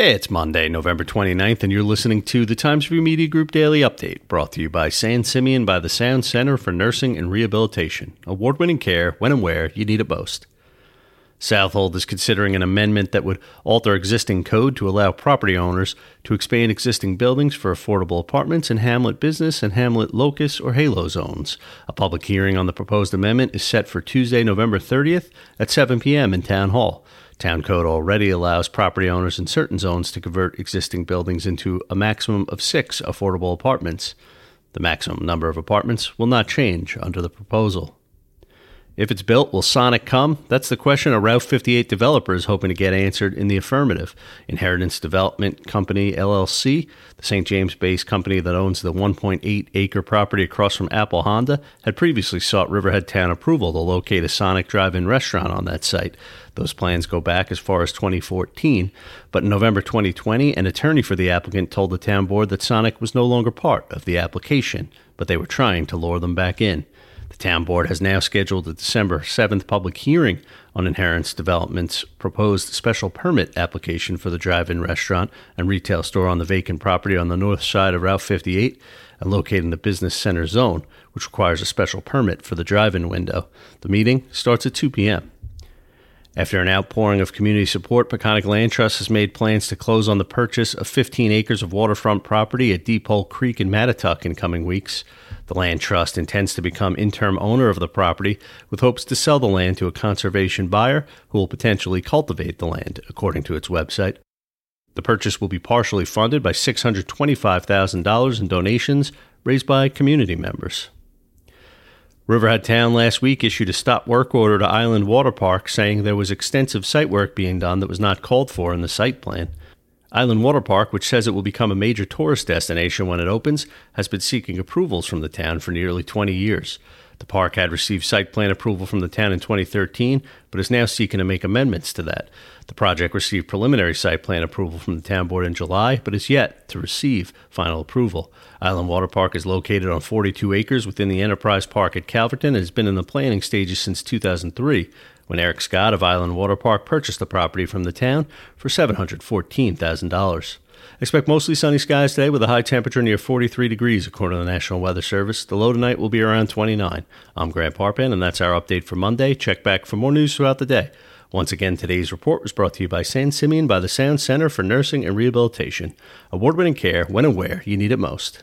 It's Monday, November 29th, and you're listening to the Times Review Media Group Daily Update, brought to you by San Simeon by the Sound Center for Nursing and Rehabilitation. Award winning care when and where you need it most. Southold is considering an amendment that would alter existing code to allow property owners to expand existing buildings for affordable apartments in Hamlet Business and Hamlet Locus or Halo zones. A public hearing on the proposed amendment is set for Tuesday, November 30th at 7 p.m. in Town Hall. Town code already allows property owners in certain zones to convert existing buildings into a maximum of six affordable apartments. The maximum number of apartments will not change under the proposal. If it's built, will Sonic come? That's the question a Route 58 developer is hoping to get answered in the affirmative. Inheritance Development Company LLC, the St. James based company that owns the 1.8 acre property across from Apple Honda, had previously sought Riverhead Town approval to locate a Sonic drive in restaurant on that site. Those plans go back as far as 2014, but in November 2020, an attorney for the applicant told the town board that Sonic was no longer part of the application, but they were trying to lure them back in. The town board has now scheduled a December 7th public hearing on Inheritance Development's proposed special permit application for the drive in restaurant and retail store on the vacant property on the north side of Route 58 and located in the business center zone, which requires a special permit for the drive in window. The meeting starts at 2 p.m. After an outpouring of community support, Peconic Land Trust has made plans to close on the purchase of 15 acres of waterfront property at Deep Hole Creek in Mattituck in coming weeks. The Land Trust intends to become interim owner of the property with hopes to sell the land to a conservation buyer who will potentially cultivate the land, according to its website. The purchase will be partially funded by $625,000 in donations raised by community members. Riverhead Town last week issued a stop work order to Island Water Park saying there was extensive site work being done that was not called for in the site plan. Island Water Park, which says it will become a major tourist destination when it opens, has been seeking approvals from the town for nearly 20 years. The park had received site plan approval from the town in 2013, but is now seeking to make amendments to that. The project received preliminary site plan approval from the town board in July, but is yet to receive final approval. Island Water Park is located on 42 acres within the Enterprise Park at Calverton and has been in the planning stages since 2003, when Eric Scott of Island Water Park purchased the property from the town for $714,000. Expect mostly sunny skies today with a high temperature near 43 degrees, according to the National Weather Service. The low tonight will be around 29. I'm Grant Parpan, and that's our update for Monday. Check back for more news throughout the day. Once again, today's report was brought to you by San Simeon by the Sound Center for Nursing and Rehabilitation. Award winning care when and where you need it most.